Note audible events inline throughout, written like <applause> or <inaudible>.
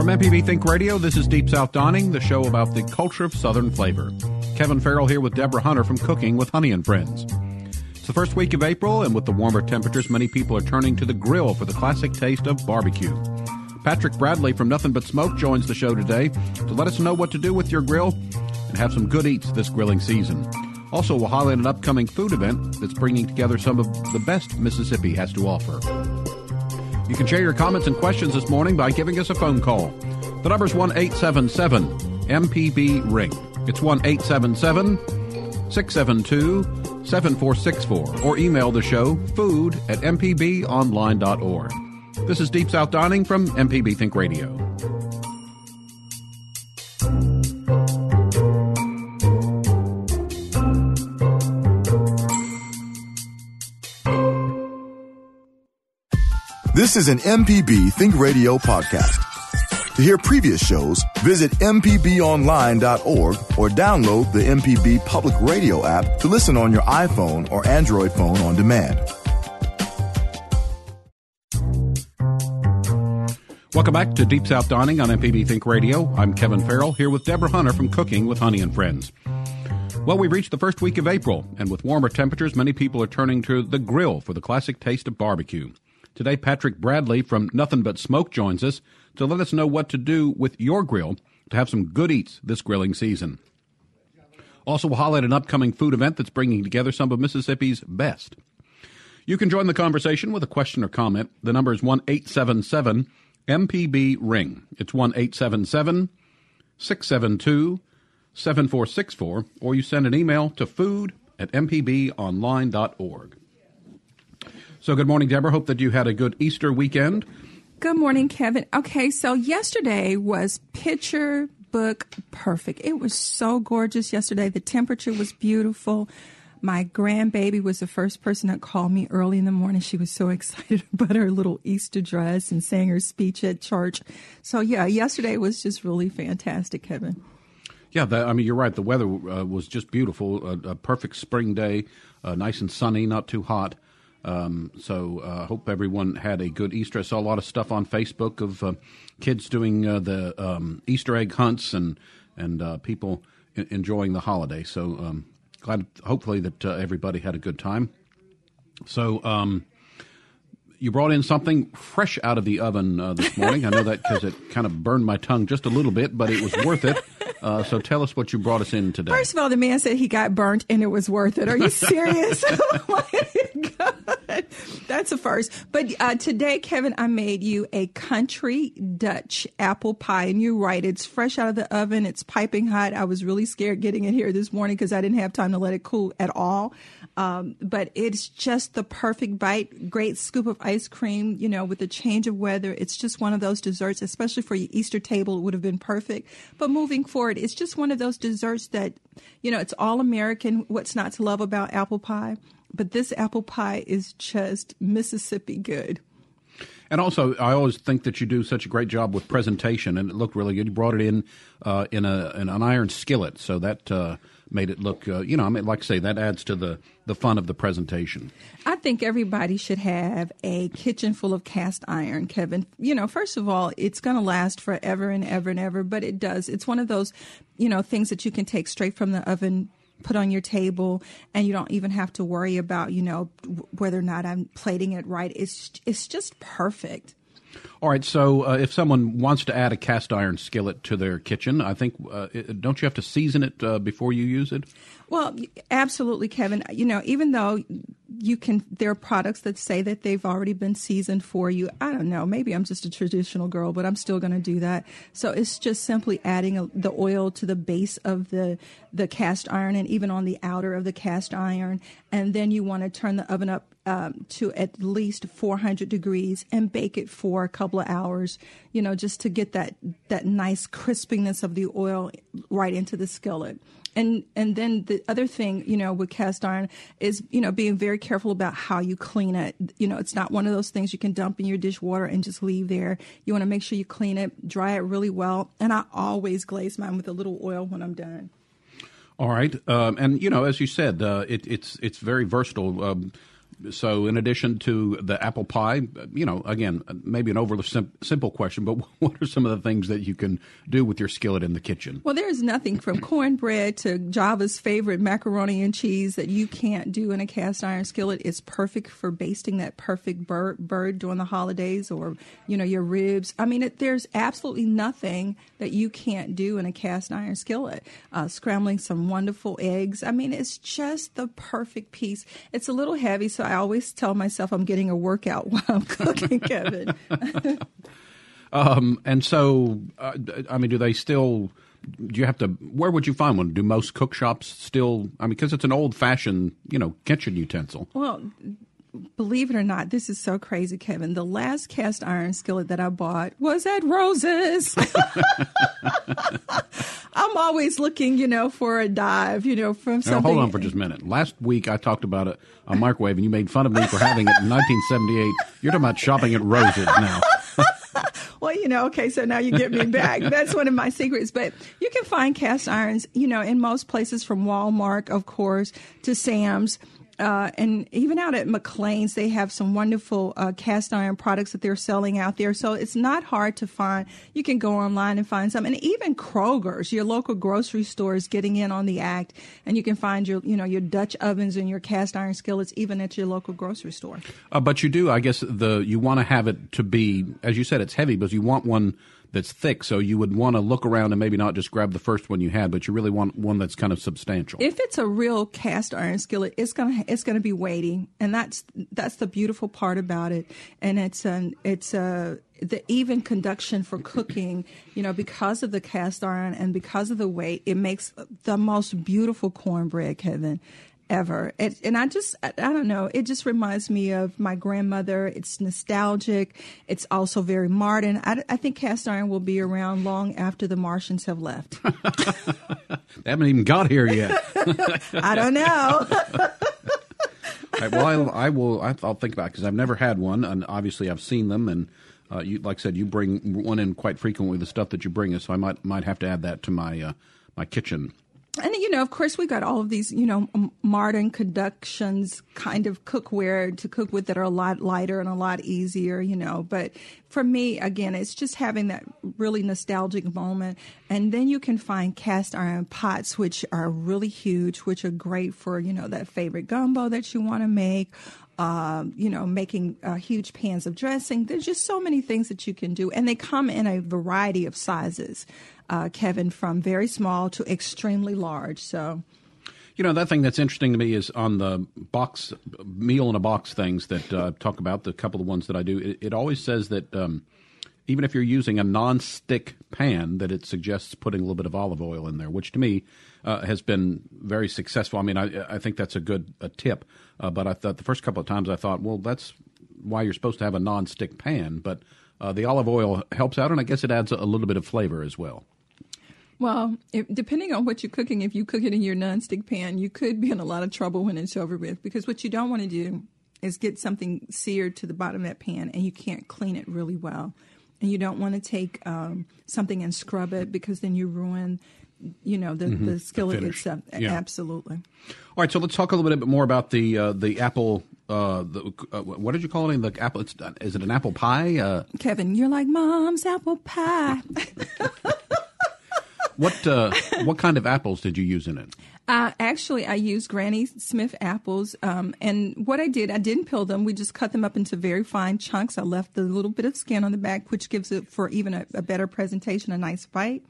From MPB Think Radio, this is Deep South Dining, the show about the culture of Southern flavor. Kevin Farrell here with Deborah Hunter from Cooking with Honey and Friends. It's the first week of April, and with the warmer temperatures, many people are turning to the grill for the classic taste of barbecue. Patrick Bradley from Nothing But Smoke joins the show today to let us know what to do with your grill and have some good eats this grilling season. Also, we'll highlight an upcoming food event that's bringing together some of the best Mississippi has to offer. You can share your comments and questions this morning by giving us a phone call. The number is 1 877 MPB Ring. It's 1 877 672 7464 or email the show food at mpbonline.org. This is Deep South Dining from MPB Think Radio. This is an MPB Think Radio podcast. To hear previous shows, visit MPBOnline.org or download the MPB Public Radio app to listen on your iPhone or Android phone on demand. Welcome back to Deep South Dining on MPB Think Radio. I'm Kevin Farrell here with Deborah Hunter from Cooking with Honey and Friends. Well, we've reached the first week of April, and with warmer temperatures, many people are turning to the grill for the classic taste of barbecue. Today, Patrick Bradley from Nothing But Smoke joins us to let us know what to do with your grill to have some good eats this grilling season. Also, we'll highlight an upcoming food event that's bringing together some of Mississippi's best. You can join the conversation with a question or comment. The number is 1 877 MPB Ring. It's 1 877 672 7464, or you send an email to food at mpbonline.org. So, good morning, Deborah. Hope that you had a good Easter weekend. Good morning, Kevin. Okay, so yesterday was picture book perfect. It was so gorgeous yesterday. The temperature was beautiful. My grandbaby was the first person that called me early in the morning. She was so <laughs> excited about her little Easter dress and saying her speech at church. So, yeah, yesterday was just really fantastic, Kevin. Yeah, the, I mean, you're right. The weather uh, was just beautiful. A, a perfect spring day, uh, nice and sunny, not too hot. Um, so I uh, hope everyone had a good Easter. I saw a lot of stuff on Facebook of uh, kids doing uh, the um, Easter egg hunts and and uh, people enjoying the holiday. So um, glad, hopefully, that uh, everybody had a good time. So um, you brought in something fresh out of the oven uh, this morning. I know that because it kind of burned my tongue just a little bit, but it was worth it. Uh, so tell us what you brought us in today. First of all, the man said he got burnt and it was worth it. Are you serious? <laughs> That's a first. But uh, today, Kevin, I made you a country Dutch apple pie. And you're right, it's fresh out of the oven, it's piping hot. I was really scared getting it here this morning because I didn't have time to let it cool at all. Um, but it's just the perfect bite. Great scoop of ice cream, you know, with the change of weather. It's just one of those desserts, especially for your Easter table, it would have been perfect. But moving forward, it's just one of those desserts that, you know, it's all American. What's not to love about apple pie? But this apple pie is just Mississippi good. And also, I always think that you do such a great job with presentation, and it looked really good. You brought it in uh, in, a, in an iron skillet, so that uh, made it look, uh, you know, I mean, like I say, that adds to the, the fun of the presentation. I think everybody should have a kitchen full of cast iron, Kevin. You know, first of all, it's going to last forever and ever and ever, but it does. It's one of those, you know, things that you can take straight from the oven put on your table and you don't even have to worry about you know whether or not i'm plating it right it's it's just perfect all right. So, uh, if someone wants to add a cast iron skillet to their kitchen, I think uh, don't you have to season it uh, before you use it? Well, absolutely, Kevin. You know, even though you can, there are products that say that they've already been seasoned for you. I don't know. Maybe I'm just a traditional girl, but I'm still going to do that. So it's just simply adding a, the oil to the base of the the cast iron and even on the outer of the cast iron, and then you want to turn the oven up um, to at least 400 degrees and bake it for a couple of hours. You know, just to get that that nice crispiness of the oil right into the skillet. And and then the other thing you know with cast iron is you know being very careful about how you clean it. You know it's not one of those things you can dump in your dishwater and just leave there. You want to make sure you clean it dry it really well and i always glaze mine with a little oil when i'm done. All right um, and you know as you said uh, it, it's it's very versatile. Um, so, in addition to the apple pie, you know, again, maybe an overly sim- simple question, but <laughs> what are some of the things that you can do with your skillet in the kitchen? Well, there's nothing from cornbread to Java's favorite macaroni and cheese that you can't do in a cast iron skillet. It's perfect for basting that perfect bird, bird during the holidays or, you know, your ribs. I mean, it, there's absolutely nothing that you can't do in a cast iron skillet. Uh, scrambling some wonderful eggs. I mean, it's just the perfect piece. It's a little heavy, so I always tell myself I'm getting a workout <laughs> while I'm cooking, <laughs> Kevin. um, and so, uh, I mean, do they still? Do you have to? Where would you find one? Do most cook shops still? I mean, because it's an old-fashioned, you know, kitchen utensil. Well, believe it or not, this is so crazy, Kevin. The last cast iron skillet that I bought was at Rose's. <laughs> I'm always looking, you know, for a dive, you know, from something. Now, hold on for just a minute. Last week I talked about a, a microwave, and you made fun of me for having it in 1978. You're talking about shopping at Rose's now. <laughs> well, you know, okay, so now you get me back. That's one of my secrets. But you can find cast irons, you know, in most places from Walmart, of course, to Sam's uh, and even out at McLean's, they have some wonderful uh, cast iron products that they're selling out there. So it's not hard to find. You can go online and find some, and even Kroger's, your local grocery stores, getting in on the act, and you can find your, you know, your Dutch ovens and your cast iron skillets even at your local grocery store. Uh, but you do, I guess, the you want to have it to be, as you said, it's heavy, but you want one that's thick. So you would want to look around and maybe not just grab the first one you had, but you really want one that's kind of substantial. If it's a real cast iron skillet, it's gonna it's gonna be weighty, and that's that's the beautiful part about it. And it's an it's a the even conduction for cooking, you know, because of the cast iron and because of the weight, it makes the most beautiful cornbread, Kevin ever. It, and I just, I, I, don't know, it just reminds me of my grandmother. It's nostalgic. It's also very modern. I, I think cast iron will be around long after the Martians have left. <laughs> they haven't even got here yet. <laughs> I don't know. <laughs> right, well, I'll, I will. I'll think about it because I've never had one, and obviously I've seen them. And uh, you, like I said, you bring one in quite frequently. The stuff that you bring us, so I might might have to add that to my uh, my kitchen and you know, of course, we got all of these, you know, modern conductions kind of cookware to cook with that are a lot lighter and a lot easier, you know. But for me, again, it's just having that really nostalgic moment. And then you can find cast iron pots, which are really huge, which are great for, you know, that favorite gumbo that you want to make. Um, you know, making uh, huge pans of dressing. There's just so many things that you can do, and they come in a variety of sizes uh, Kevin, from very small to extremely large. So. You know, that thing that's interesting to me is on the box, meal in a box things that uh, talk about, the couple of ones that I do, it, it always says that um, even if you're using a non-stick pan, that it suggests putting a little bit of olive oil in there, which to me uh, has been very successful. I mean, I, I think that's a good a tip, uh, but I thought the first couple of times I thought, well, that's why you're supposed to have a non-stick pan, but uh, the olive oil helps out, and I guess it adds a, a little bit of flavor as well. Well, if, depending on what you're cooking, if you cook it in your nonstick pan, you could be in a lot of trouble when it's over with because what you don't want to do is get something seared to the bottom of that pan and you can't clean it really well. And you don't want to take um, something and scrub it because then you ruin you know the, mm-hmm. the skillet the itself. Yeah. Absolutely. All right, so let's talk a little bit more about the uh, the apple. Uh, the, uh, what did you call it? in The apple? is it an apple pie? Uh, Kevin, you're like mom's apple pie. <laughs> What uh, what kind of apples did you use in it? Uh, actually, I used Granny Smith apples, um, and what I did, I didn't peel them. We just cut them up into very fine chunks. I left the little bit of skin on the back, which gives it for even a, a better presentation, a nice bite.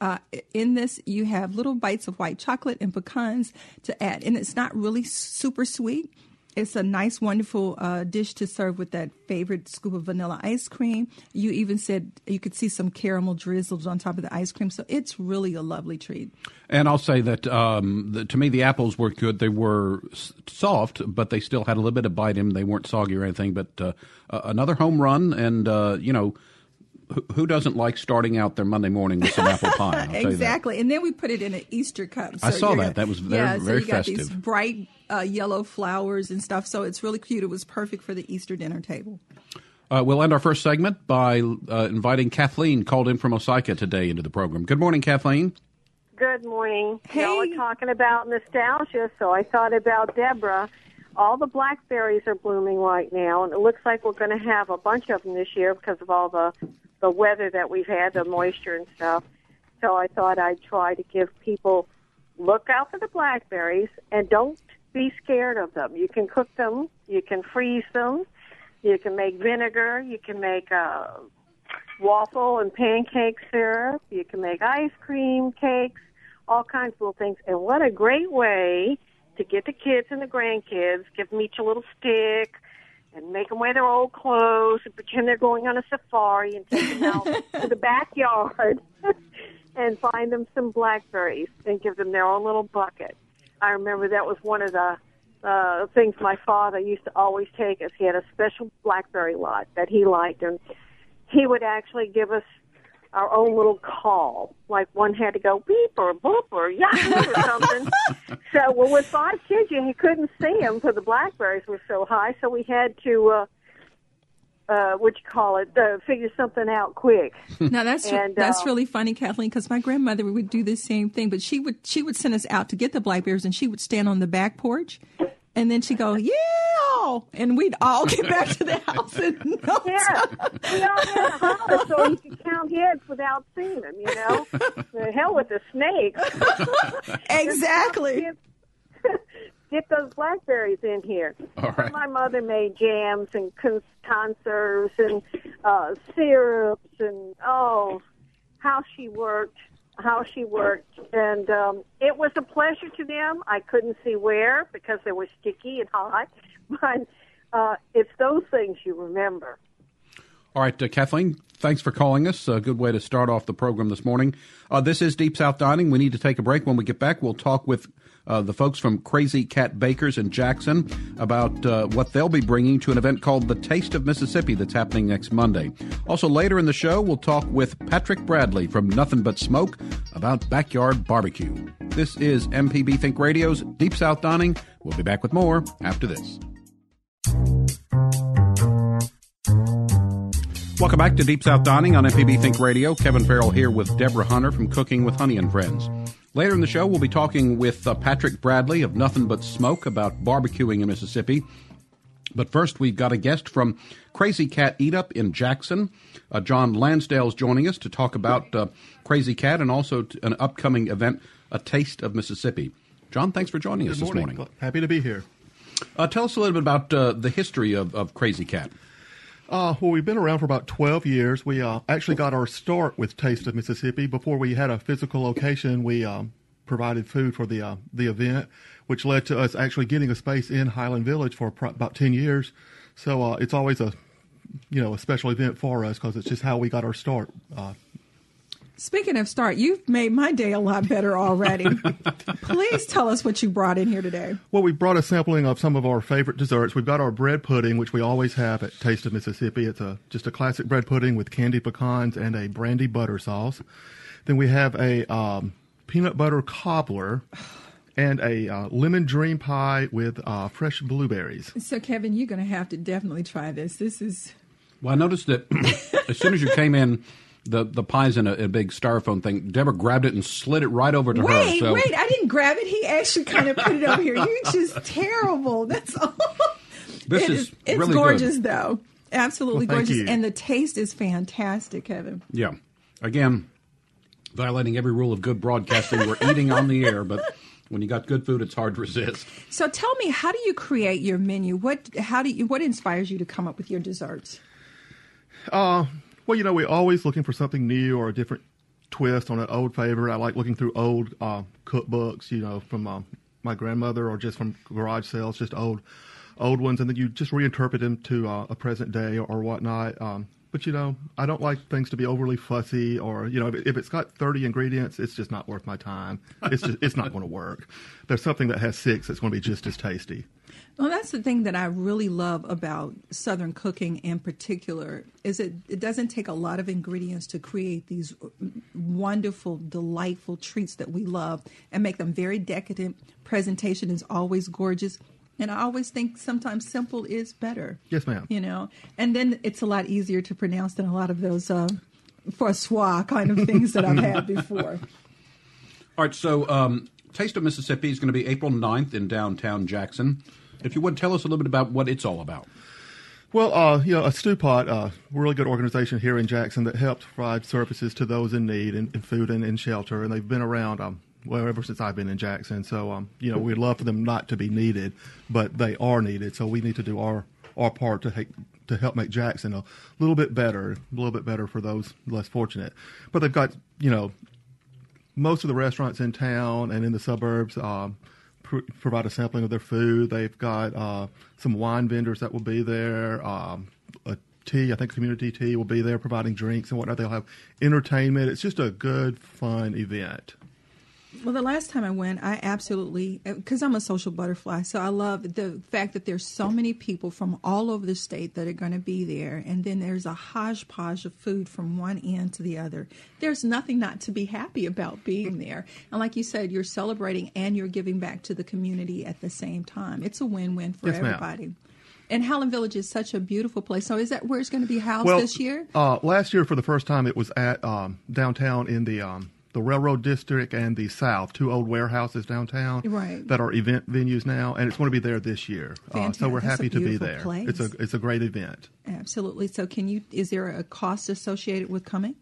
Uh, in this, you have little bites of white chocolate and pecans to add, and it's not really super sweet. It's a nice, wonderful uh, dish to serve with that favorite scoop of vanilla ice cream. You even said you could see some caramel drizzles on top of the ice cream, so it's really a lovely treat. And I'll say that um, the, to me, the apples were good. They were soft, but they still had a little bit of bite in them. They weren't soggy or anything. But uh, another home run, and uh, you know who doesn't like starting out their Monday morning with some apple pie? <laughs> exactly, and then we put it in an Easter cup. So I saw that. That was very, yeah, so very you festive. got these bright uh, yellow flowers and stuff. So it's really cute. It was perfect for the Easter dinner table. Uh, we'll end our first segment by uh, inviting Kathleen, called in from Osyka today, into the program. Good morning, Kathleen. Good morning. Hey. Y'all are talking about nostalgia, so I thought about Deborah. All the blackberries are blooming right now, and it looks like we're going to have a bunch of them this year because of all the the weather that we've had, the moisture and stuff. So I thought I'd try to give people look out for the blackberries and don't be scared of them. You can cook them, you can freeze them, you can make vinegar, you can make uh, waffle and pancake syrup, you can make ice cream, cakes, all kinds of little things. And what a great way to get the kids and the grandkids, give them each a little stick, and make them wear their old clothes and pretend they're going on a safari and take them out <laughs> to the backyard <laughs> and find them some blackberries and give them their own little bucket. I remember that was one of the uh, things my father used to always take us. He had a special blackberry lot that he liked, and he would actually give us our own little call. Like one had to go beep or boop or yahoo or <laughs> something. so, well, with five kids, you couldn't see them because the blackberries were so high. So we had to, uh, uh, what you call it, uh, figure something out quick. <laughs> Now that's And, that's uh, really funny, Kathleen, because my grandmother would do the same thing, but she would she would send us out to get the blackberries, and she would stand on the back porch, and then she'd go, "Yeah," and we'd all get back to the house in no <laughs> Yeah, we all had a holler so you could count heads without seeing them. You know, the hell with the snakes. <laughs> Exactly. Get, <laughs> get those blackberries in here. All right. My mother made jams and con- conserves and uh, syrups and oh, how she worked, how she worked, and um, it was a pleasure to them. I couldn't see where because they were sticky and hot, <laughs> but uh, it's those things you remember. All right, uh, Kathleen, thanks for calling us. A good way to start off the program this morning. Uh, this is Deep South Dining. We need to take a break. When we get back, we'll talk with uh, the folks from Crazy Cat Bakers in Jackson about uh, what they'll be bringing to an event called The Taste of Mississippi that's happening next Monday. Also, later in the show, we'll talk with Patrick Bradley from Nothing But Smoke about backyard barbecue. This is MPB Think Radio's Deep South Dining. We'll be back with more after this. Welcome back to Deep South Dining on MPB Think Radio. Kevin Farrell here with Deborah Hunter from Cooking with Honey and Friends. Later in the show, we'll be talking with uh, Patrick Bradley of Nothing But Smoke about barbecuing in Mississippi. But first, we've got a guest from Crazy Cat Eat Up in Jackson. Uh, John Lansdale's joining us to talk about uh, Crazy Cat and also t- an upcoming event, A Taste of Mississippi. John, thanks for joining us Good this morning. morning. Happy to be here. Uh, tell us a little bit about uh, the history of, of Crazy Cat. Uh, well, we've been around for about 12 years. We uh, actually got our start with Taste of Mississippi. Before we had a physical location, we um, provided food for the uh, the event, which led to us actually getting a space in Highland Village for about 10 years. So uh, it's always a you know a special event for us because it's just how we got our start. Uh, Speaking of start, you've made my day a lot better already. <laughs> Please tell us what you brought in here today. Well, we brought a sampling of some of our favorite desserts. We've got our bread pudding, which we always have at Taste of Mississippi. It's a just a classic bread pudding with candied pecans and a brandy butter sauce. Then we have a um, peanut butter cobbler and a uh, lemon dream pie with uh, fresh blueberries. So, Kevin, you're going to have to definitely try this. This is Well, I noticed that <coughs> as soon as you came in, the, the pie's in a, a big styrofoam thing. Deborah grabbed it and slid it right over to her. wait, So wait. I didn't grab it. He actually kind of put it over here. You're just <laughs> terrible. That's all. This It is It's really gorgeous, good. though. Absolutely Well, gorgeous, you. and the taste is fantastic, Kevin. Yeah. Again, violating every rule of good broadcasting. We're eating on the air, but when you got good food, it's hard to resist. So, tell me, how do you create your menu? What, how do you, what inspires you to come up with your desserts? Uh, well, you know, we're always looking for something new or a different twist on an old favorite. I like looking through old uh, cookbooks, you know, from uh, my grandmother or just from garage sales, just old, old ones, and then you just reinterpret them to uh, a present day or, or whatnot. Um, but you know, I don't like things to be overly fussy, or you know, if, if it's got thirty ingredients, it's just not worth my time. It's just, it's not going to work. There's something that has six that's going to be just as tasty. Well, that's the thing that I really love about Southern cooking in particular is it it doesn't take a lot of ingredients to create these wonderful, delightful treats that we love and make them very decadent. Presentation is always gorgeous. And I always think sometimes simple is better. Yes, ma'am. You know, and then it's a lot easier to pronounce than a lot of those uh, françois kind of things that I've had before. All right, so um, Taste of Mississippi is going to be April 9th in downtown Jackson. If you would tell us a little bit about what it's all about. Well, uh, you know, a Stewpot, uh, really good organization here in Jackson that helps provide services to those in need in food and shelter, and they've been around um, well ever since I've been in Jackson. So, um, you know, we'd love for them not to be needed, but they are needed. So we need to do our our part to help to help make Jackson a little bit better, a little bit better for those less fortunate. But they've got you know most of the restaurants in town and in the suburbs. Um, pr- provide a sampling of their food. They've got uh, some wine vendors that will be there. Um, a tea, I think community tea will be there providing drinks and whatnot. They'll have entertainment. It's just a good, fun event. Well, the last time I went, I absolutely because I'm a social butterfly, so I love the fact that there's so many people from all over the state that are going to be there, and then there's a hodgepodge of food from one end to the other. There's nothing not to be happy about being there, and like you said, you're celebrating and you're giving back to the community at the same time. It's a win-win for Yes, ma'am. everybody. And Highland Village is such a beautiful place. So, is that where it's going to be housed well, this year? Uh, last year, for the first time, it was at um, downtown in the um, the Railroad District and the South, two old warehouses downtown Right. that are event venues now, and it's going to be there this year. Uh, so we're That's happy to be there. place. It's a it's a great event. Absolutely. So, can you? Is there a cost associated with coming?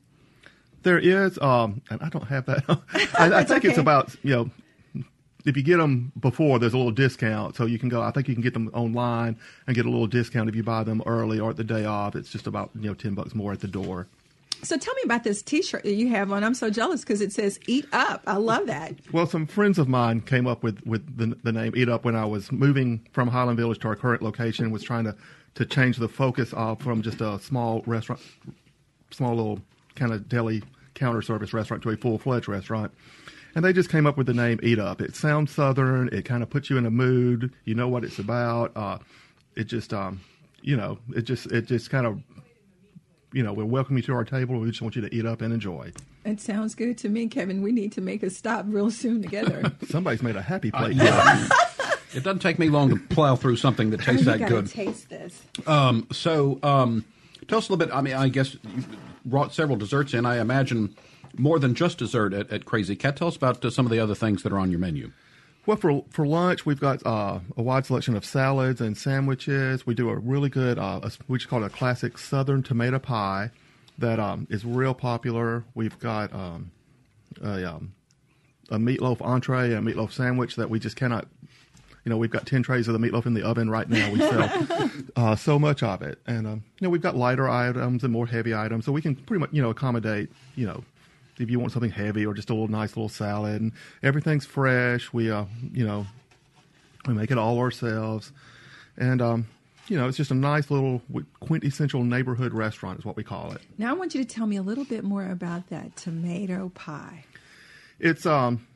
There is, um, and I don't have that. <laughs> I, I think it's about you know, if you get them before, there's a little discount, so you can go. I think you can get them online and get a little discount if you buy them early or at the day off. It's just about you know ten bucks more at the door. So tell me about this T-shirt that you have on. I'm so jealous because it says "Eat Up." I love that. Well, some friends of mine came up with, with the, the name Eat Up when I was moving from Highland Village to our current location. Was trying to, to change the focus off from just a small restaurant, small little kind of deli counter service restaurant to a full fledged restaurant. And they just came up with the name Eat Up. It sounds southern. It kind of puts you in a mood. You know what it's about. Uh, it just, um, you know, it just it just kind of, you know, we welcome you to our table. We just want you to eat up and enjoy. It sounds good to me, Kevin. We need to make a stop real soon together. <laughs> Somebody's made a happy plate. yeah. It doesn't take me long to plow through something that tastes you that gotta good. taste this. Um, so, um, tell us a little bit. I mean, I guess you brought several desserts in. I imagine more than just dessert at, at Crazy Cat. Tell us about uh, some of the other things that are on your menu. Well, for for lunch, we've got uh, a wide selection of salads and sandwiches. We do a really good, uh, a, we just call it a classic Southern tomato pie that um, is real popular. We've got um, a, um, a meatloaf entree and a meatloaf sandwich that we just cannot. You know, we've got ten trays of the meatloaf in the oven right now. We sell <laughs> uh, so much of it, and um, you know, we've got lighter items and more heavy items, so we can pretty much you know accommodate you know if you want something heavy or just a little nice little salad and everything's fresh we uh you know we make it all ourselves and um you know it's just a nice little quintessential neighborhood restaurant is what we call it Now I want you to tell me a little bit more about that tomato pie. it's um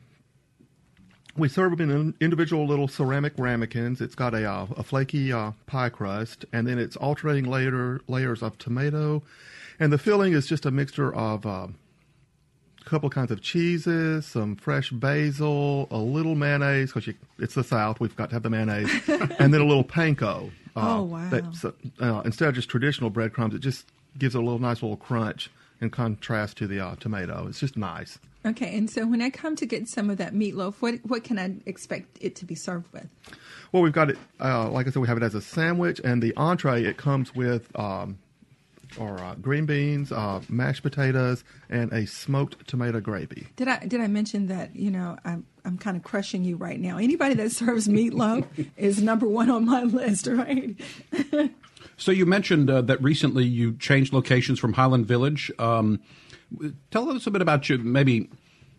we serve them in individual little ceramic ramekins. It's got a, uh, a flaky uh, pie crust, and then it's alternating layer layers of tomato, and the filling is just a mixture of uh, a couple kinds of cheeses, some fresh basil, a little mayonnaise because it's the South. We've got to have the mayonnaise, <laughs> and then a little panko. Uh, Oh, wow. that's, uh, instead of just traditional breadcrumbs, it just gives it a little nice little crunch in contrast to the uh, tomato. It's just nice. Okay, and so when I come to get some of that meatloaf, what what can I expect it to be served with? Well, we've got it. Uh, like I said, we have it as a sandwich, and the entree it comes with um, or uh, green beans, uh, mashed potatoes, and a smoked tomato gravy. Did I did I mention that you know I'm I'm kind of crushing you right now? Anybody that serves meatloaf <laughs> is number one on my list, right? <laughs> So you mentioned uh, that recently you changed locations from Highland Village. Um, tell us a bit about you, maybe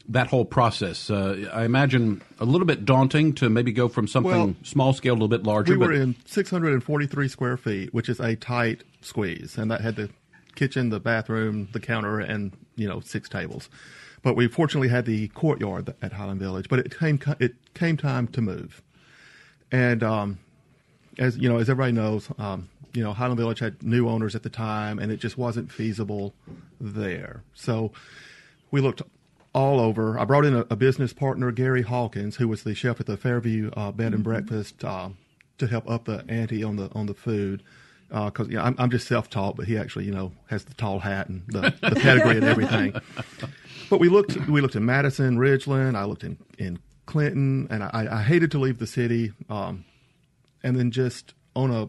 that whole process. Uh, I imagine a little bit daunting to maybe go from something Well, small scale to a little bit larger. We were but in 643 square feet, which is a tight squeeze, and that had the kitchen, the bathroom, the counter, and you know six tables. But we fortunately had the courtyard at Highland Village. But it came it came time to move, and um, as you know, as everybody knows, um, you know Highland Village had new owners at the time, and it just wasn't feasible there. So we looked all over. I brought in a, a business partner, Gary Hawkins, who was the chef at the Fairview uh, Bed and Breakfast, uh, to help up the ante on the on the food. Because you know, I'm, I'm just self-taught, but he actually, you know, has the tall hat and the, the pedigree and everything. <laughs> But we looked, we looked in Madison, Ridgeland. I looked in in Clinton, and I, I hated to leave the city. Um, and then just on a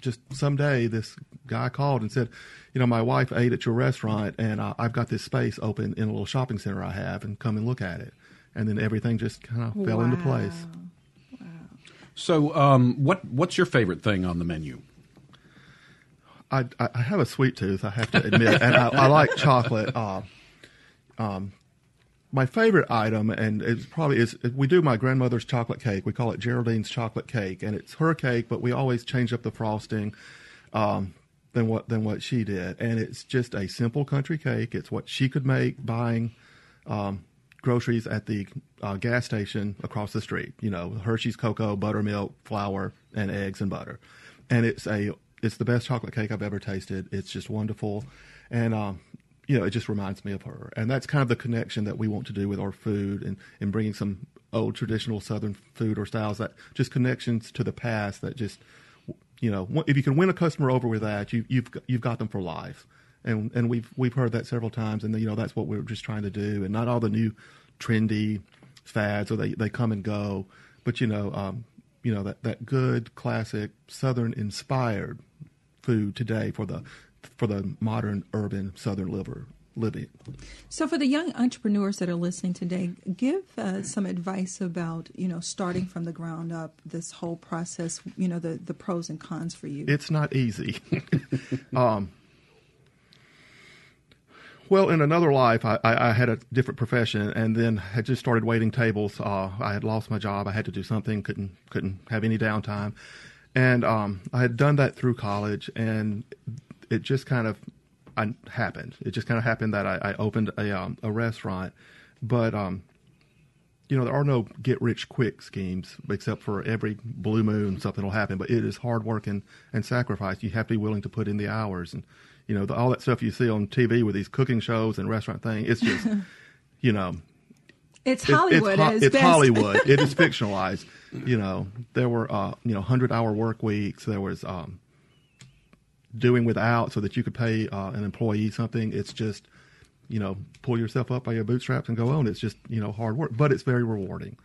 just someday this guy called and said, you know, my wife ate at your restaurant, and uh, I've got this space open in a little shopping center I have, and come and look at it. And then everything just kind of fell into place. Wow. So, um, what what's your favorite thing on the menu? I, I have a sweet tooth, I have to admit, and I, I like chocolate. Uh, um, my favorite item, and it's probably is we do my grandmother's chocolate cake. We call it Geraldine's chocolate cake, and it's her cake, but we always change up the frosting um, than what than what she did. And it's just a simple country cake. It's what she could make buying um, groceries at the uh, gas station across the street. You know, Hershey's cocoa, buttermilk, flour, and eggs and butter. And it's a it's the best chocolate cake I've ever tasted. It's just wonderful, and um, you know, it just reminds me of her. And that's kind of the connection that we want to do with our food and, and bringing some old traditional Southern food or styles that just connections to the past that just, you know, if you can win a customer over with that, you, you've you've got them for life. And and we've we've heard that several times, and you know that's what we're just trying to do. And not all the new trendy fads or they, they come and go, but you know, um, you know that that good classic Southern inspired food today for the for the modern urban Southern liver living. So, for the young entrepreneurs that are listening today, give uh, some advice about you know starting from the ground up. This whole process, you know, the the pros and cons for you. It's not easy. <laughs> um, well, in another life, I, I, had a different profession, and then had just started waiting tables. Uh, I had lost my job. I had to do something. couldn't couldn't have any downtime, and um, I had done that through college, and it just kind of I, happened. It just kind of happened that I, I opened a um, a restaurant, but um, you know there are no get rich quick schemes except for every blue moon something will happen. But it is hard work and, and sacrifice. You have to be willing to put in the hours and you know the, all that stuff you see on TV with these cooking shows and restaurant thing. It's just <laughs> you know. It's Hollywood. It's, it's, it's Hollywood. it is <laughs> fictionalized. You know, there were uh, you know hundred hour work weeks. There was um, doing without so that you could pay uh, an employee something. It's just, you know, pull yourself up by your bootstraps and go on. It's just, you know, hard work, but it's very rewarding.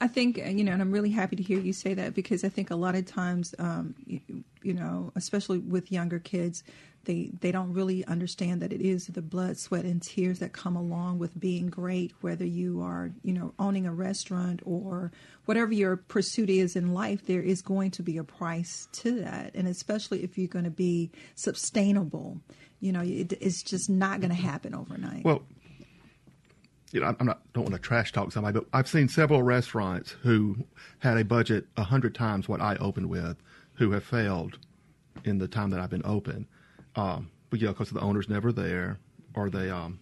I think, uh, you know, and I'm really happy to hear you say that because I think a lot of times, um, you, you know, especially with younger kids, they they don't really understand that it is the blood, sweat, and tears that come along with being great. Whether you are, you know, owning a restaurant or whatever your pursuit is in life, there is going to be a price to that, and especially if you're going to be sustainable. You know, it, it's just not going to happen overnight. Well, you know, I'm not don't want to trash talk somebody, but I've seen several restaurants who had a budget a hundred times what I opened with, who have failed in the time that I've been open. Um, but yeah, because the owner's never there, or they, um,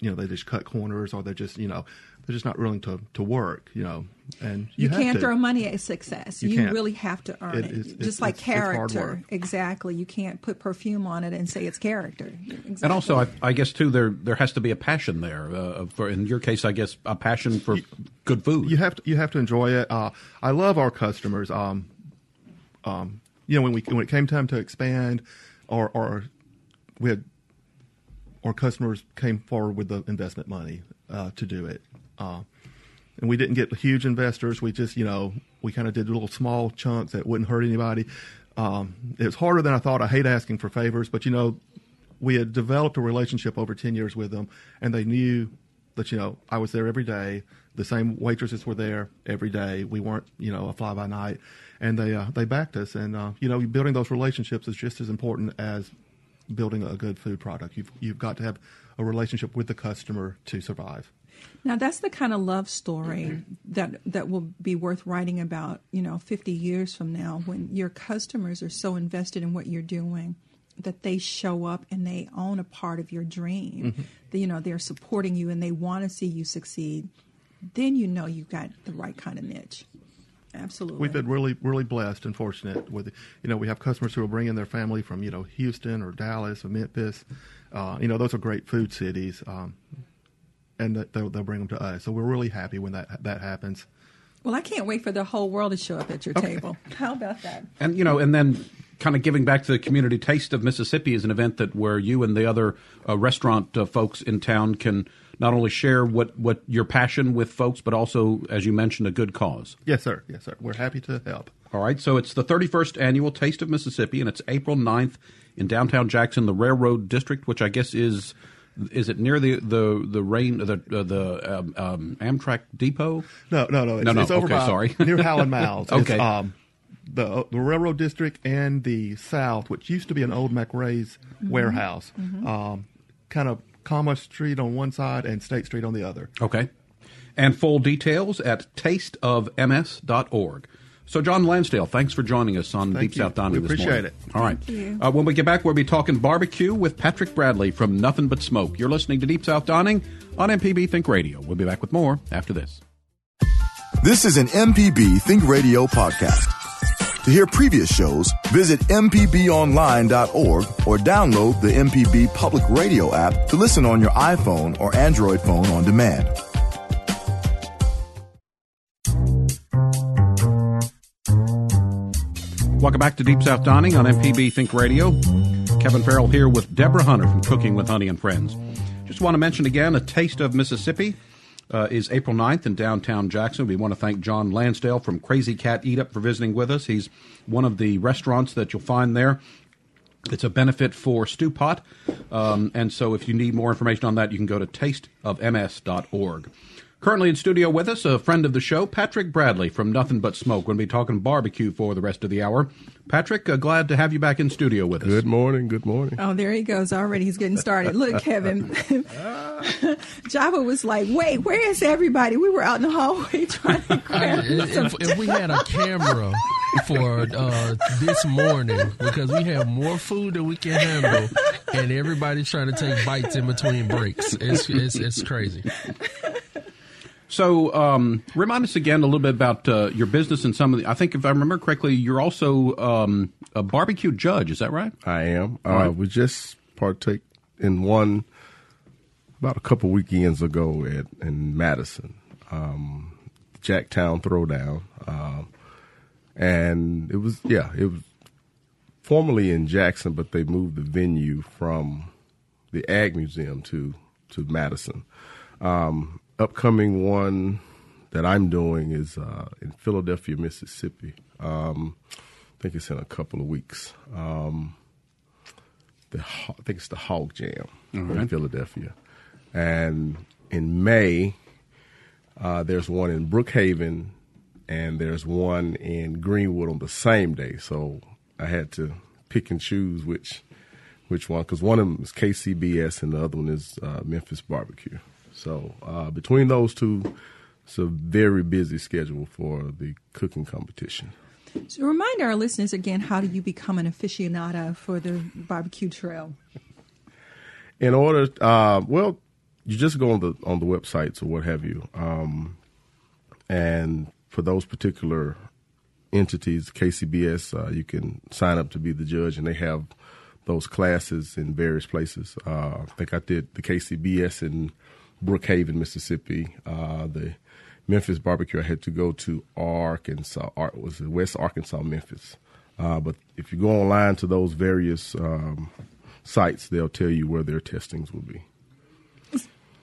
you know, they just cut corners, or they're just, you know, they're just not willing to, to work, you know. And you, you can't to, throw money at success. You, you really have to earn it. it. just like character, exactly. You can't put perfume on it and say it's character. Exactly. And also, I, I, guess too, there there has to be a passion there. Uh, for in your case, I guess a passion for good food. You have to you have to enjoy it. Uh, I love our customers. Um, um, you know, when we when it came time to expand, or or we had our customers came forward with the investment money uh, to do it. Uh, and we didn't get huge investors. We just, you know, we kind of did little small chunks that wouldn't hurt anybody. Um, it was harder than I thought. I hate asking for favors, but you know, we had developed a relationship over 10 years with them, and they knew that, you know, I was there every day. The same waitresses were there every day. We weren't, you know, a fly by night and they uh, they backed us. And uh, you know, building those relationships is just as important as building a good food product. You've you've got to have a relationship with the customer to survive. Now that's the kind of love story that that will be worth writing about, you know, 50 years from now when your customers are so invested in what you're doing that they show up and they own a part of your dream. Mm-hmm. You know, they're supporting you and they want to see you succeed. Then you know you've got the right kind of niche. Absolutely. We've been really, really blessed and fortunate with, you know, we have customers who are bringing their family from, you know, Houston or Dallas or Memphis. Uh, you know, those are great food cities, um, and they'll, they'll bring them to us. So we're really happy when that that happens. Well, I can't wait for the whole world to show up at your okay. table. How about that? And you know, and then kind of giving back to the community. Taste of Mississippi is an event that where you and the other uh, restaurant uh, folks in town can not only share what, what your passion with folks, but also, as you mentioned, a good cause. Yes, sir. Yes, sir. We're happy to help. All right, so it's the 31st annual Taste of Mississippi, and it's April 9th in downtown Jackson, the Railroad District, which I guess is is it near the the the rain the uh, the um, um, Amtrak depot? No, no, no. It's, No, no, It's over okay, by, sorry. <laughs> near Hal & Mal's. Okay. It's, um, the the railroad district and the south, which used to be an old McRae's warehouse, um, kind of Commerce Street on one side and State Street on the other. Okay, and full details at tasteofms.org. So, John Lansdale, thanks for joining us on Thank Deep you. South Dining We this appreciate morning. it. All right. Thank you. Uh, when we get back, we'll be talking barbecue with Patrick Bradley from Nothing But Smoke. You're listening to Deep South Dining on MPB Think Radio. We'll be back with more after this. This is an MPB Think Radio podcast. To hear previous shows, visit MPBOnline.org or download the MPB Public Radio app to listen on your iPhone or Android phone on demand. Welcome back to Deep South Dining on MPB Think Radio. Kevin Farrell here with Deborah Hunter from Cooking with Honey and Friends. Just want to mention again, A Taste of Mississippi uh, is April 9th in downtown Jackson. We want to thank John Lansdale from Crazy Cat Eat Up for visiting with us. He's one of the restaurants that you'll find there. It's a benefit for Stewpot. Um, and so if you need more information on that, you can go to tasteofms.org. Currently in studio with us, a friend of the show, Patrick Bradley from Nothing But Smoke. We're going to be talking barbecue for the rest of the hour. Patrick, uh, glad to have you back in studio with us. Good morning. Good morning. Oh, there he goes already. He's getting started. Look, <laughs> Kevin. <laughs> Java was like, wait, where is everybody? We were out in the hallway <laughs> trying to grab some if, if we had a camera for uh, this morning, because we have more food than we can handle, and everybody's trying to take bites in between breaks. It's it's, it's crazy. So, um, remind us again a little bit about uh, your business and some of the. I think, if I remember correctly, you're also um, a barbecue judge. Is that right? I am. Uh, right. We just partake in one about a couple weekends ago at in Madison, um, Jacktown Throwdown, um, and it was yeah, it was formerly in Jackson, but they moved the venue from the Ag Museum to to Madison. Um, upcoming one that I'm doing is uh, in Philadelphia, Mississippi. Um, I think it's in a couple of weeks. Um, the I think it's the Hog Jam in Philadelphia, and in May uh, there's one in Brookhaven, and there's one in Greenwood on the same day. So I had to pick and choose which which one because one of them is KCBS and the other one is uh, Memphis Barbecue. So uh, between those two, it's a very busy schedule for the cooking competition. So remind our listeners again, how do you become an aficionado for the barbecue trail? in order uh, well you just go on the on the websites or what have you um, and for those particular entities kcbs uh, you can sign up to be the judge and they have those classes in various places uh, i think i did the kcbs in brookhaven mississippi uh, the memphis barbecue i had to go to arkansas Ar- was it west arkansas memphis uh, but if you go online to those various um, sites, they'll tell you where their testings will be.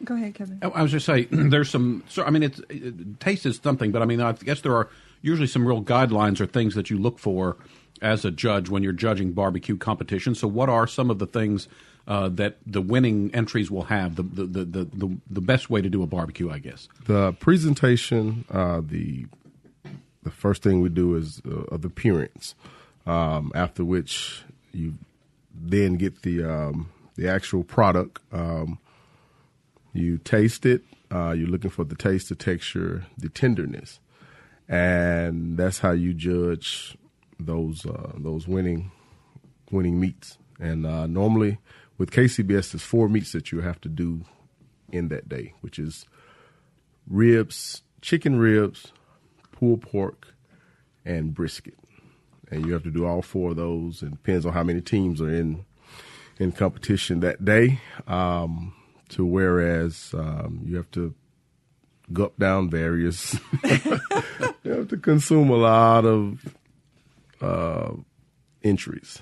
Go ahead, Kevin. I was just say <clears throat> there's some. So I mean, it's it, taste is something, but I mean, I guess there are usually some real guidelines or things that you look for as a judge when you're judging barbecue competitions. So, what are some of the things uh, that the winning entries will have? The the, the the the best way to do a barbecue, I guess. The presentation, uh, the the first thing we do is uh, the appearance. Um, after which you then get the um, the actual product. Um, you taste it. Uh, you're looking for the taste, the texture, the tenderness, and that's how you judge those uh, those winning winning meats. And uh, normally with KCBS, there's four meats that you have to do in that day, which is ribs, chicken ribs, pulled pork, and brisket. And you have to do all four of those. And depends on how many teams are in in competition that day. Um, to whereas um, you have to gulp down various. <laughs> you have to consume a lot of uh, entries.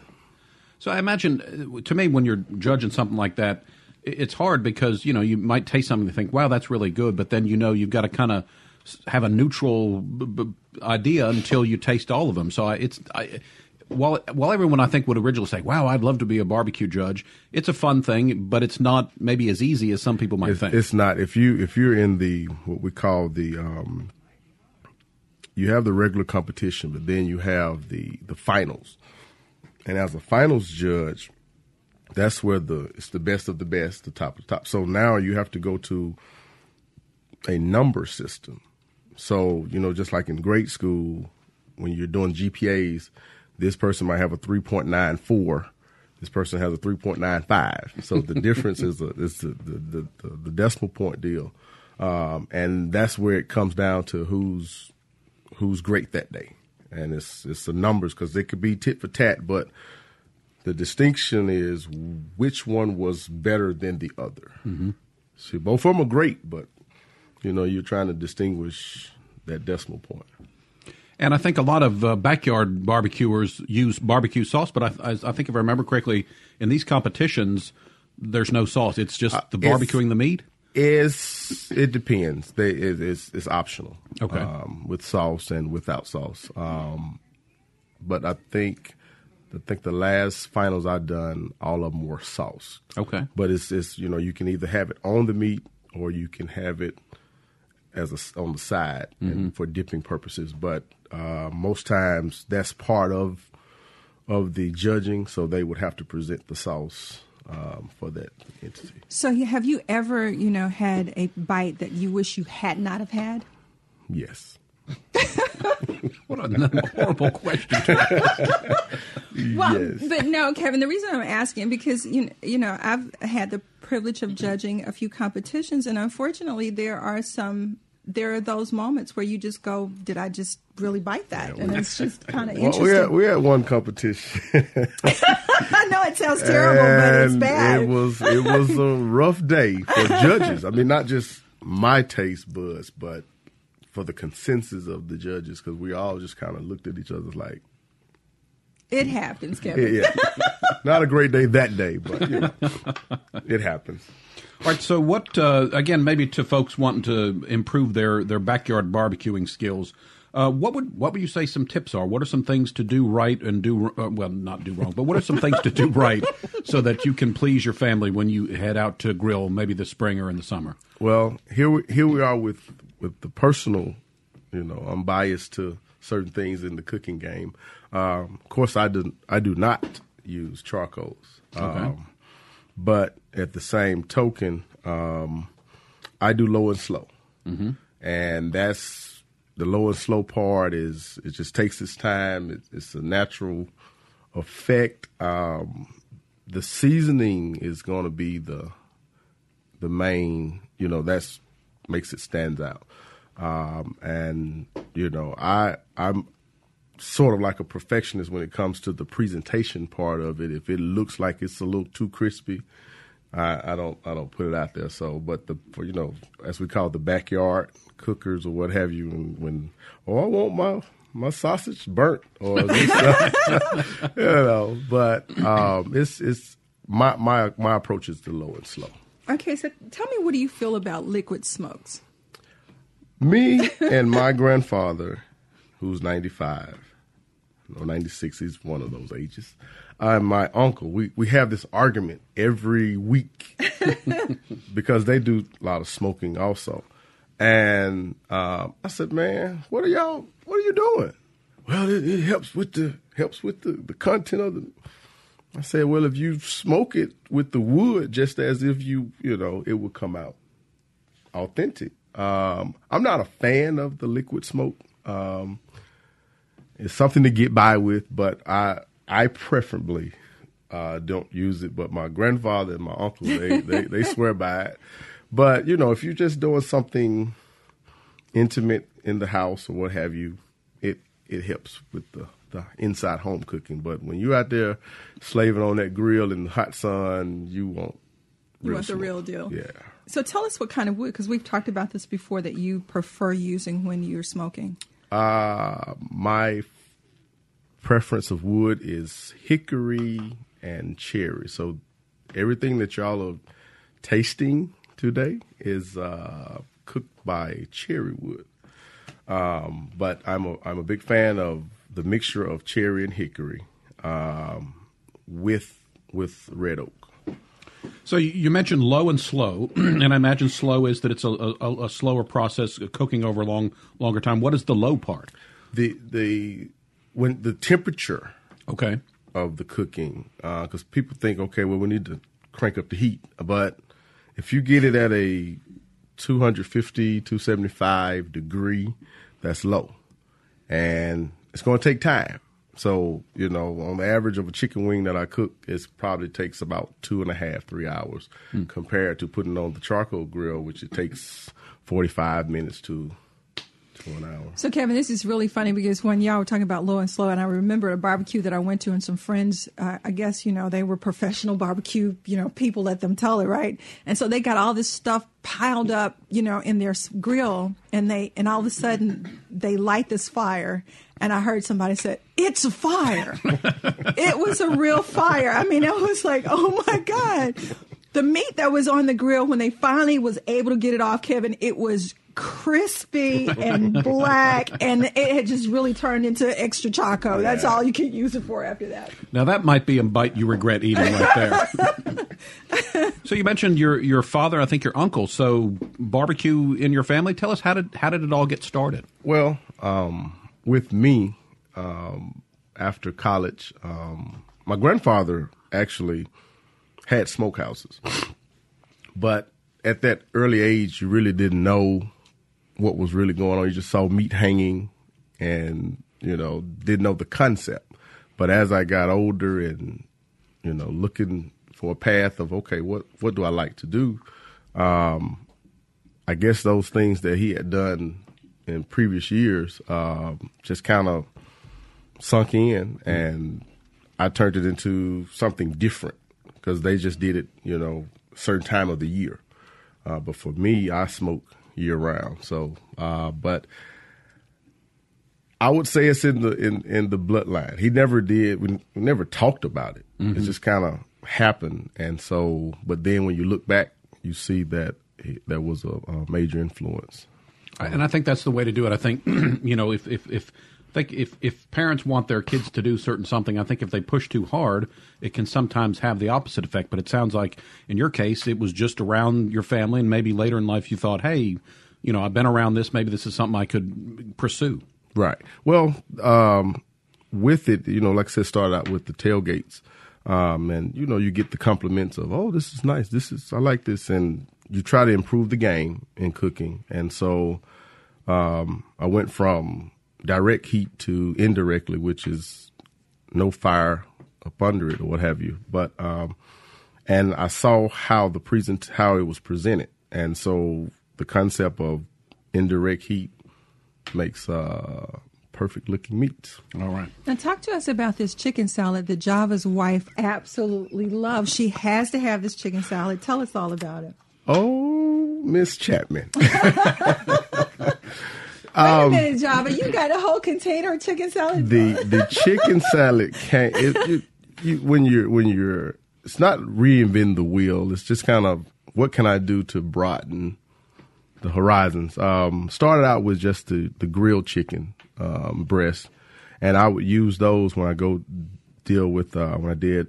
So I imagine, uh, to me, when you're judging something like that, it's hard because you know you might taste something and think, "Wow, that's really good," but then you know you've got to kind of have a neutral b- b- idea until you taste all of them. So I, it's I, while while everyone I think would originally say, "Wow, I'd love to be a barbecue judge," it's a fun thing, but it's not maybe as easy as some people might It's, think. it's not if you if you're in the what we call the um, you have the regular competition, but then you have the the finals, and as a finals judge, that's where the it's the best of the best, the top of the top. So now you have to go to a number system. So you know, just like in grade school, when you're doing GPAs, this person might have a three point nine four. This person has a three point nine five. So the <laughs> difference is a, is the, the, the, the decimal point deal, um, and that's where it comes down to who's who's great that day, and it's it's the numbers because they could be tit for tat, but the distinction is which one was better than the other. Mm-hmm. See, both of them are great, but you know you're trying to distinguish that decimal point. And I think a lot of uh, backyard barbecuers use barbecue sauce, but I, I, I think if I remember correctly, in these competitions, there's no sauce. It's just the barbecuing the meat. It's it depends. They it, it's it's optional. Okay. Um, with sauce and without sauce. Um, but I think I think the last finals I done, all of them were sauce. Okay. But it's it's you know you can either have it on the meat or you can have it as a, on the side and for dipping purposes. But uh, most times that's part of of the judging, so they would have to present the sauce um, for that entity. So, have you ever, you know, had a bite that you wish you had not have had? Yes. <laughs> What a horrible question. <laughs> Well, Yes. but no, Kevin. The reason I'm asking because you know, you know I've had the privilege of judging a few competitions, and unfortunately, there are some. There are those moments where you just go, "Did I just really bite that?" And it's just <laughs> kind of Well, interesting. we had we had one competition, <laughs> I know it sounds terrible, but it's bad. it was it was a rough day for judges. I mean, not just my taste buds, but for the consensus of the judges, because we all just kind of looked at each other like, It happens, yeah, Kevin. yeah. <laughs> not a great day that day, but you know, it happens. All right. So, what uh, again? Maybe to folks wanting to improve their their backyard barbecuing skills. Uh, what would what would you say some tips are? What are some things to do right and do uh, well, not do wrong, but what are some things to do right so that you can please your family when you head out to grill, maybe the spring or in the summer? Well, here we, here we are with with the personal. You know, I'm biased to certain things in the cooking game. Um, of course, I do I do not use charcoals, um, but at the same token, um, I do low and slow, mm-hmm. and that's the low and slow part. Is it just takes its time. It, it's a natural effect. Um, the seasoning is going to be the the main, you know, that's makes it stand out. Um, and you know, I I'm sort of like a perfectionist when it comes to the presentation part of it. If it looks like it's a little too crispy, I, I don't I don't put it out there. So, but the for, you know, as we call it, the backyard cookers or what have you, and when oh I want my my sausage burnt or this, <laughs> you know, but um, it's it's my my my approach is the low and slow. Okay, so tell me, what do you feel about liquid smokes? Me and my grandfather, who's 95, no, 96, he's one of those ages, and my uncle, we, we have this argument every week <laughs> because they do a lot of smoking also. And uh, I said, man, what are y'all, what are you doing? Well, it, it helps with the helps with the, the content of the. I said, well, if you smoke it with the wood, just as if you, you know, it would come out authentic. Um, I'm not a fan of the liquid smoke. Um, it's something to get by with, but I I preferably uh, don't use it. But my grandfather and my uncle they, <laughs> they they swear by it. But you know, if you're just doing something intimate in the house or what have you, it it helps with the the inside home cooking. But when you're out there slaving on that grill in the hot sun, you want You want the real deal. Yeah. So tell us what kind of wood, because we've talked about this before, that you prefer using when you're smoking. Uh, my preference of wood is hickory and cherry. So everything that y'all are tasting today is uh, cooked by cherry wood. Um, but I'm a I'm a big fan of the mixture of cherry and hickory um, with with red oak. So you- you mentioned low and slow, <clears throat> and I imagine slow is that it's a, a, a slower process, cooking over a long longer time. What is the low part? The the when the temperature Okay. of the cooking uh, because people think okay well we need to crank up the heat. But if you get it at a 250 275 degree that's low. And it's going to take time. So you know on the average of a chicken wing that i cook it probably takes about two and a half three hours hmm. compared to putting on the charcoal grill which it takes 45 minutes to to an hour So, Kevin, this is really funny because when y'all were talking about low and slow, and I remember a barbecue that I went to, and some friends, uh, I guess, you know, they were professional barbecue, you know, people, let them tell it, right? And so they got all this stuff piled up, you know, in their grill, and they, and all of a sudden they light this fire, and I heard somebody say, It's a fire. <laughs> it was a real fire. I mean, it was like, oh my God. The meat that was on the grill when they finally was able to get it off, Kevin, it was crispy <laughs> and black, and it had just really turned into extra choco. That's all you can use it for after that. Now that might be a bite you regret eating right there. <laughs> so you mentioned your your father, I think your uncle. So barbecue in your family. Tell us how did how did it all get started? Well, um, with me, um, after college, um, my grandfather actually had smokehouses. But at that early age, you really didn't know what was really going on. You just saw meat hanging and, you know, didn't know the concept. But as I got older and, you know, looking for a path of, okay, what, what do I like to do? Um, I guess those things that he had done in previous years um, just kind of sunk in, and I turned it into something different because they just did it, you know, certain time of the year. Uh, but for me, I smoke year round. So, uh, but I would say it's in the in, in the bloodline. He never did. We, we never talked about it. It just kind of happened, and so. But then when you look back, you see that he, that was a, a major influence. And I think that's the way to do it. I think <clears throat> you know if if if think if if parents want their kids to do certain something, I think if they push too hard, it can sometimes have the opposite effect. But it sounds like in your case, it was just around your family, and maybe later in life you thought, hey, you know, I've been around this. Maybe this is something I could pursue. Right. Well, um, with it, you know, like I said, started out with the tailgates, um, and you know, you get the compliments of, "Oh, this is nice. This is I like this," and you try to improve the game in cooking. And so, um, I went from direct heat to indirectly, which is no fire up under it or what have you. But um, and I saw how the present how it was presented, and so the concept of indirect heat makes uh, perfect looking meat. All right. Now, talk to us about this chicken salad that Java's wife absolutely loves. She has to have this chicken salad. Tell us all about it. Oh, Miss Chapman. <laughs> Wait a minute, Java. You got a whole container of chicken salad? the the <laughs> chicken salad can't it, you, you, when you're when you're it's not reinventing the wheel it's just kind of what can i do to broaden the horizons um started out with just the the grilled chicken um breast and i would use those when i go deal with uh when i did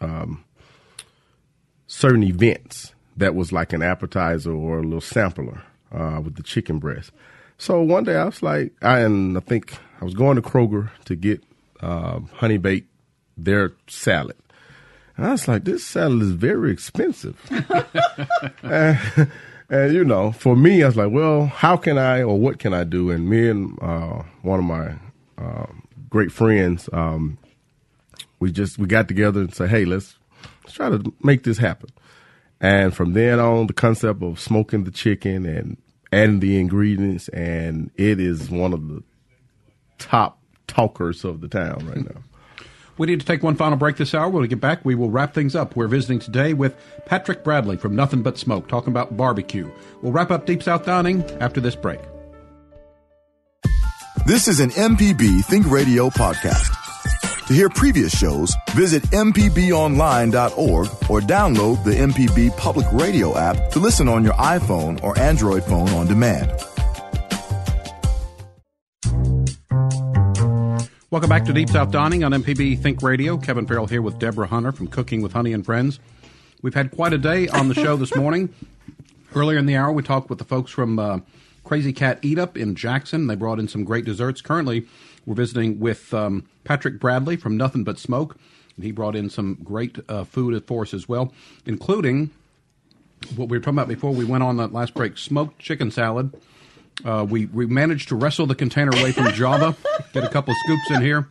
um certain events that was like an appetizer or a little sampler uh, with the chicken breast. So one day I was like, I and I think I was going to Kroger to get um, honey bake their salad. And I was like, this salad is very expensive. <laughs> and, and, you know, for me, I was like, well, how can I or what can I do? And me and uh, one of my uh, great friends, um, we just we got together and said, hey, let's let's try to make this happen. And from then on, the concept of smoking the chicken and adding the ingredients, and it is one of the top talkers of the town right now. <laughs> We need to take one final break this hour. When we get back, we will wrap things up. We're visiting today with Patrick Bradley from Nothing But Smoke, talking about barbecue. We'll wrap up Deep South Dining after this break. This is an MPB Think Radio podcast. To hear previous shows, visit MPBOnline.org or download the MPB Public Radio app to listen on your iPhone or Android phone on demand. Welcome back to Deep South Dining on MPB Think Radio. Kevin Farrell here with Deborah Hunter from Cooking with Honey and Friends. We've had quite a day on the show this morning. Earlier in the hour, we talked with the folks from uh, Crazy Cat Eat Up in Jackson. They brought in some great desserts. Currently, we're visiting with um, Patrick Bradley from Nothing But Smoke, and he brought in some great uh, food for us as well, including what we were talking about before we went on that last break smoked chicken salad uh, we we managed to wrestle the container away from Java, get a couple scoops in here.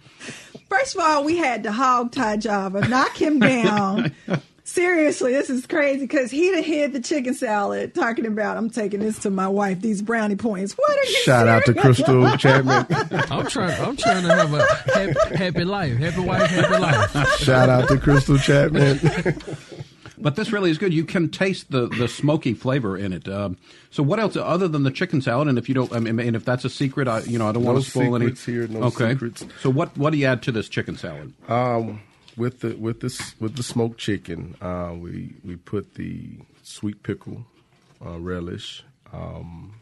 First of all, we had to hog tie Java, knock him down. <laughs> Seriously, this is crazy because he'd have hid the chicken salad talking about I'm taking this to my wife, these brownie points. What are you Shout out to Crystal <laughs> Chapman. I'm trying. I'm trying to have a happy, happy life, happy wife, happy life. Shout out to Crystal Chapman. But this really is good. You can taste the, the smoky flavor in it. Um, so what else other than the chicken salad? And if you don't, I mean, and if that's a secret, I you know I don't No want to spoil any. secrets here, no okay. secrets. So what what do you add to this chicken salad? Um, with the with this with the smoked chicken, uh, we we put the sweet pickle uh, relish, um,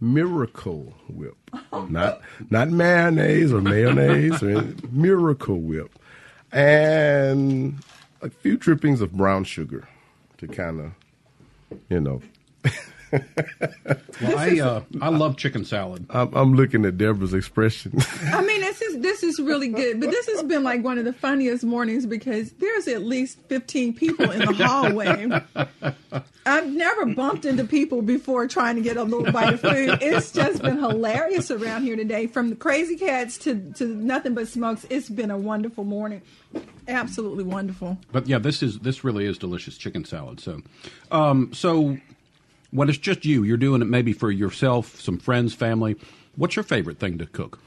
Miracle Whip, <laughs> not not mayonnaise or mayonnaise, or Miracle Whip, and a few drippings of brown sugar to kind of, you know. <laughs> <laughs> Well, I uh, I love chicken salad. I'm, I'm looking at Deborah's expression. <laughs> I mean, this is this is really good, but this has been like one of the funniest mornings because there's at least 15 people in the <laughs> hallway. I've never bumped into people before trying to get a little bite of food. It's just been hilarious around here today, from the crazy cats to to nothing but smokes. It's been a wonderful morning, absolutely wonderful. But yeah, this is this really is delicious chicken salad. So, um, so when it's just you, you're doing it maybe for yourself, some friends, family. What's your favorite thing to cook?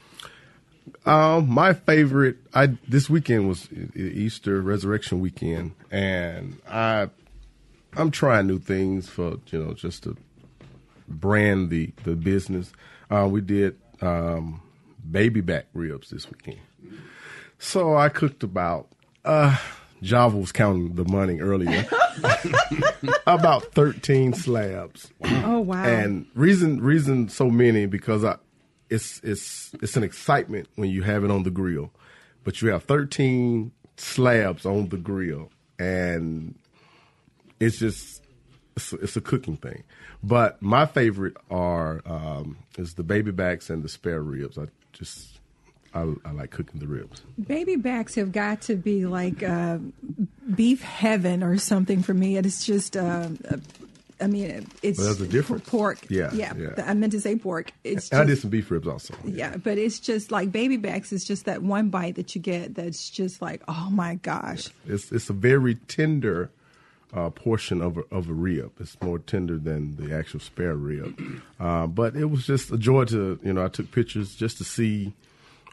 Um, my favorite, I this weekend was Easter Resurrection weekend, and I, I'm trying new things for you know just to brand the the business. Uh, we did um, baby back ribs this weekend, so I cooked about. Uh, Java was counting the money earlier. <laughs> <laughs> about thirteen slabs. Oh wow! And reason reason so many because I, it's it's it's an excitement when you have it on the grill, but you have thirteen slabs on the grill, and it's just it's a, it's a cooking thing. But my favorite are um, is the baby backs and the spare ribs. I just I, I like cooking the ribs. Baby backs have got to be like uh, beef heaven or something for me. It's just, uh, I mean, it's Well, there's a difference. pork. Yeah, yeah, yeah. I meant to say pork. It's And I did some beef ribs also. yeah, but it's just like baby backs is just that one bite that you get that's just like, oh my gosh. It's it's a very tender uh, portion of a, of a rib. It's more tender than the actual spare rib. Uh, but it was just a joy to you know I took pictures just to see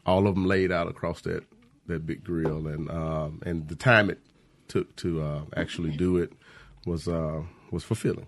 all of them laid out across that that big grill and um, and the time it took to uh, actually do it was uh, was fulfilling.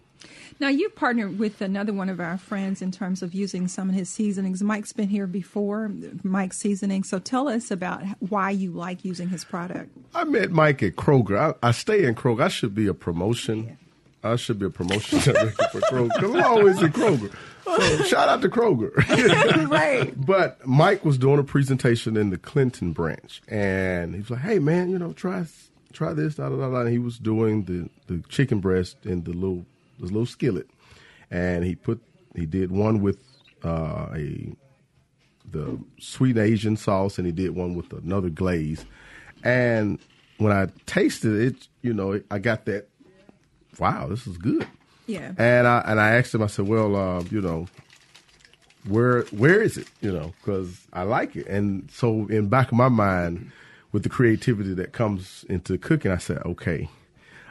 Now you've partnered with another one of our friends in terms of using some of his seasonings. Mike's been here before, Mike's seasoning. So tell us about why you like using his product. I met Mike at Kroger. I, I stay in Kroger. I should be a promotion. I should be a promotion director <laughs> for Kroger 'cause I'm always in Kroger. So shout out to Kroger. <laughs> right. But Mike was doing a presentation in the Clinton branch, and he was like, "Hey, man, you know, try try this." Da, da, da. And he was doing the, the chicken breast in the little the little skillet, and he put he did one with uh, a the sweet Asian sauce, and he did one with another glaze. And when I tasted it, you know, I got that. Wow, this is good. Yeah. And I and I asked him. I said, "Well, uh, you know, where where is it? You know, because I like it." And so, in back of my mind, with the creativity that comes into cooking, I said, "Okay,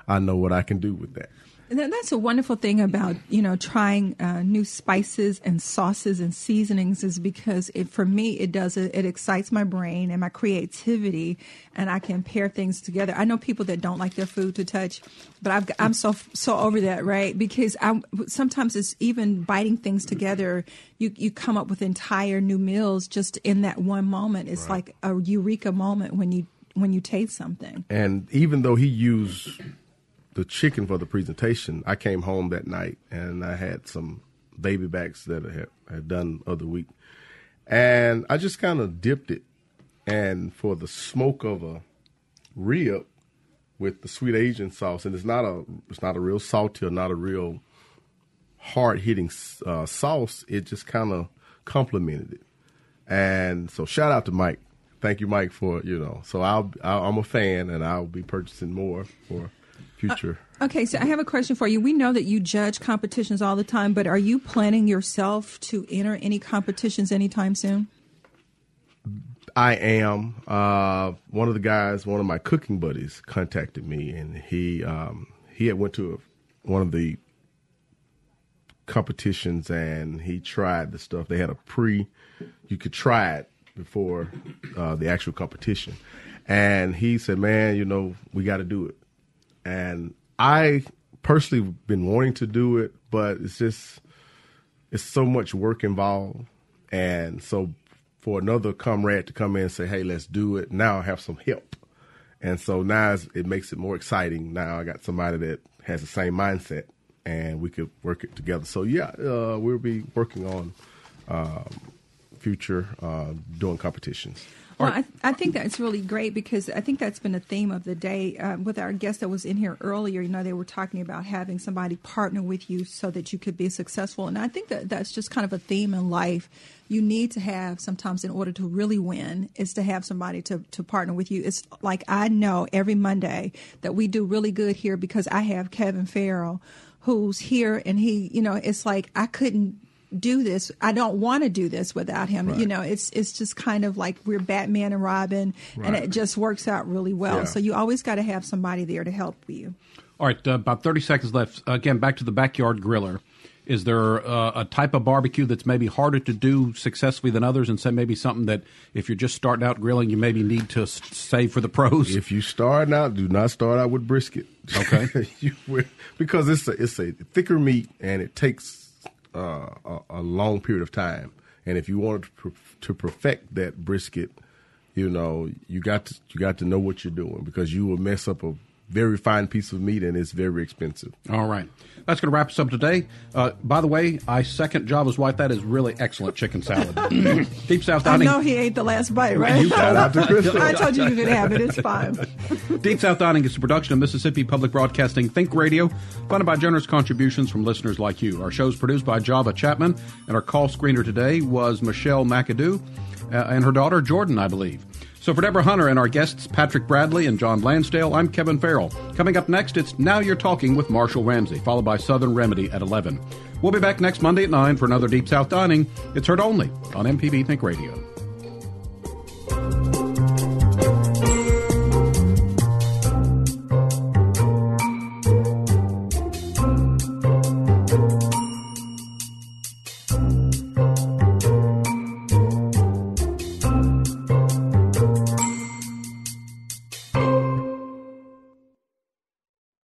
I know what I can do with that." That's a wonderful thing about you know trying uh, new spices and sauces and seasonings is because it for me it does it, it excites my brain and my creativity and I can pair things together. I know people that don't like their food to touch, but I've, I'm so so over that right because I sometimes it's even biting things together. You you come up with entire new meals just in that one moment. It's like a eureka moment when you when you taste something. And even though he used the chicken for the presentation, I came home that night and I had some baby backs that I had, had done other week. and I just kind of dipped it, and for the smoke of a rib with the sweet Asian sauce, and it's not a it's not a real salty or not a real hard hitting uh, sauce. It just kind of complemented it, and so shout out to Mike. Thank you, Mike, for you know. So I'll, I'll I'm a fan, and I'll be purchasing more for future. Uh, okay, so I have a question for you. We know that you judge competitions all the time, but are you planning yourself to enter any competitions anytime soon? I am. Uh, one of the guys, one of my cooking buddies, contacted me, and he um, he had went to a, one of the competitions, and he tried the stuff. They had a pre, you could try it before uh, the actual competition, and he said, "Man, you know, we got to do it." And I personally been wanting to do it, but it's just it's so much work involved, and so for another comrade to come in and say, "Hey, let's do it," now I have some help, and so now it makes it more exciting. Now I got somebody that has the same mindset, and we could work it together. So yeah, uh, we'll be working on um, future uh, doing competitions. Well, I, I, think that's really great because I think that's been a theme of the day uh, with our guest that was in here earlier. You know, they were talking about having somebody partner with you so that you could be successful, and I think that that's just kind of a theme in life. You need to have sometimes in order to really win is to have somebody to to partner with you. It's like I know every Monday that we do really good here because I have Kevin Farrell who's here and he you know it's like I couldn't do this. I don't want to do this without him. Right. You know, it's it's just kind of like we're Batman and Robin, right. and it just works out really well. Yeah. So you always got to have somebody there to help you. All right, uh, about thirty seconds left. Again, back to the backyard griller. Is there uh, a type of barbecue that's maybe harder to do successfully than others, and say maybe something that if you're just starting out grilling, you maybe need to save for the pros? If you start out, do not start out with brisket. Okay, <laughs> you, because it's a it's a thicker meat and it takes uh, a, long period of time. And if you wanted to, to perfect that brisket, you know, you got to you got to know what you're doing because you will mess up a very fine piece of meat and it's very expensive. All right. That's going to wrap us up today. Uh, by the way, I second Java's wife. That is really excellent chicken salad. <laughs> Deep South Dining. I know he ate the last bite, right? You out to I told you you could have it. It's fine. <laughs> Deep South Dining is a production of Mississippi Public Broadcasting Think Radio, funded by generous contributions from listeners like you. Our show is produced by Java Chapman, and our call screener today was Michelle McAdoo uh, and her daughter Jordan, I believe. So for Deborah Hunter and our guests, Patrick Bradley and John Lansdale, I'm Kevin Farrell. Coming up next, it's Now You're Talking with Marshall Ramsey, followed by Southern Remedy at 11. We'll be back next Monday at 9 for another Deep South Dining. It's heard only on MPB Think Radio.